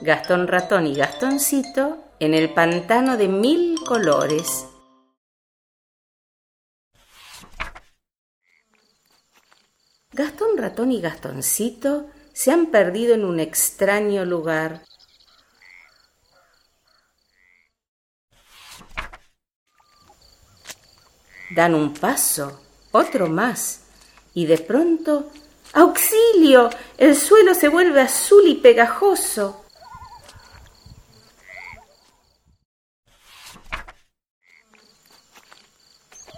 Gastón Ratón y Gastoncito en el pantano de mil colores. Gastón Ratón y Gastoncito se han perdido en un extraño lugar. Dan un paso, otro más, y de pronto ¡Auxilio! El suelo se vuelve azul y pegajoso.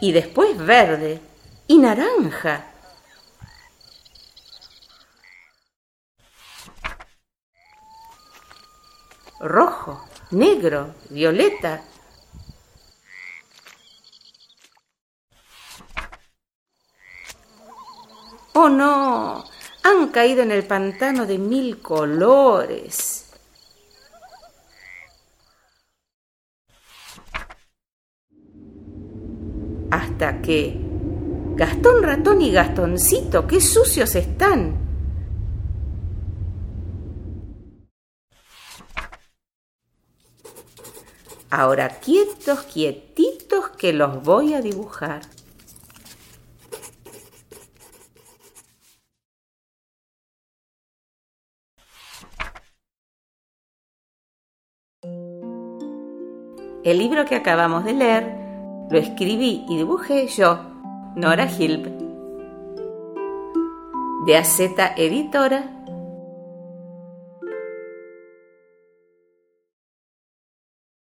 Y después verde y naranja. Rojo, negro, violeta, Oh no, han caído en el pantano de mil colores. Hasta que... Gastón ratón y Gastoncito, qué sucios están. Ahora quietos, quietitos que los voy a dibujar. El libro que acabamos de leer lo escribí y dibujé yo, Nora Hilp, de AZ Editora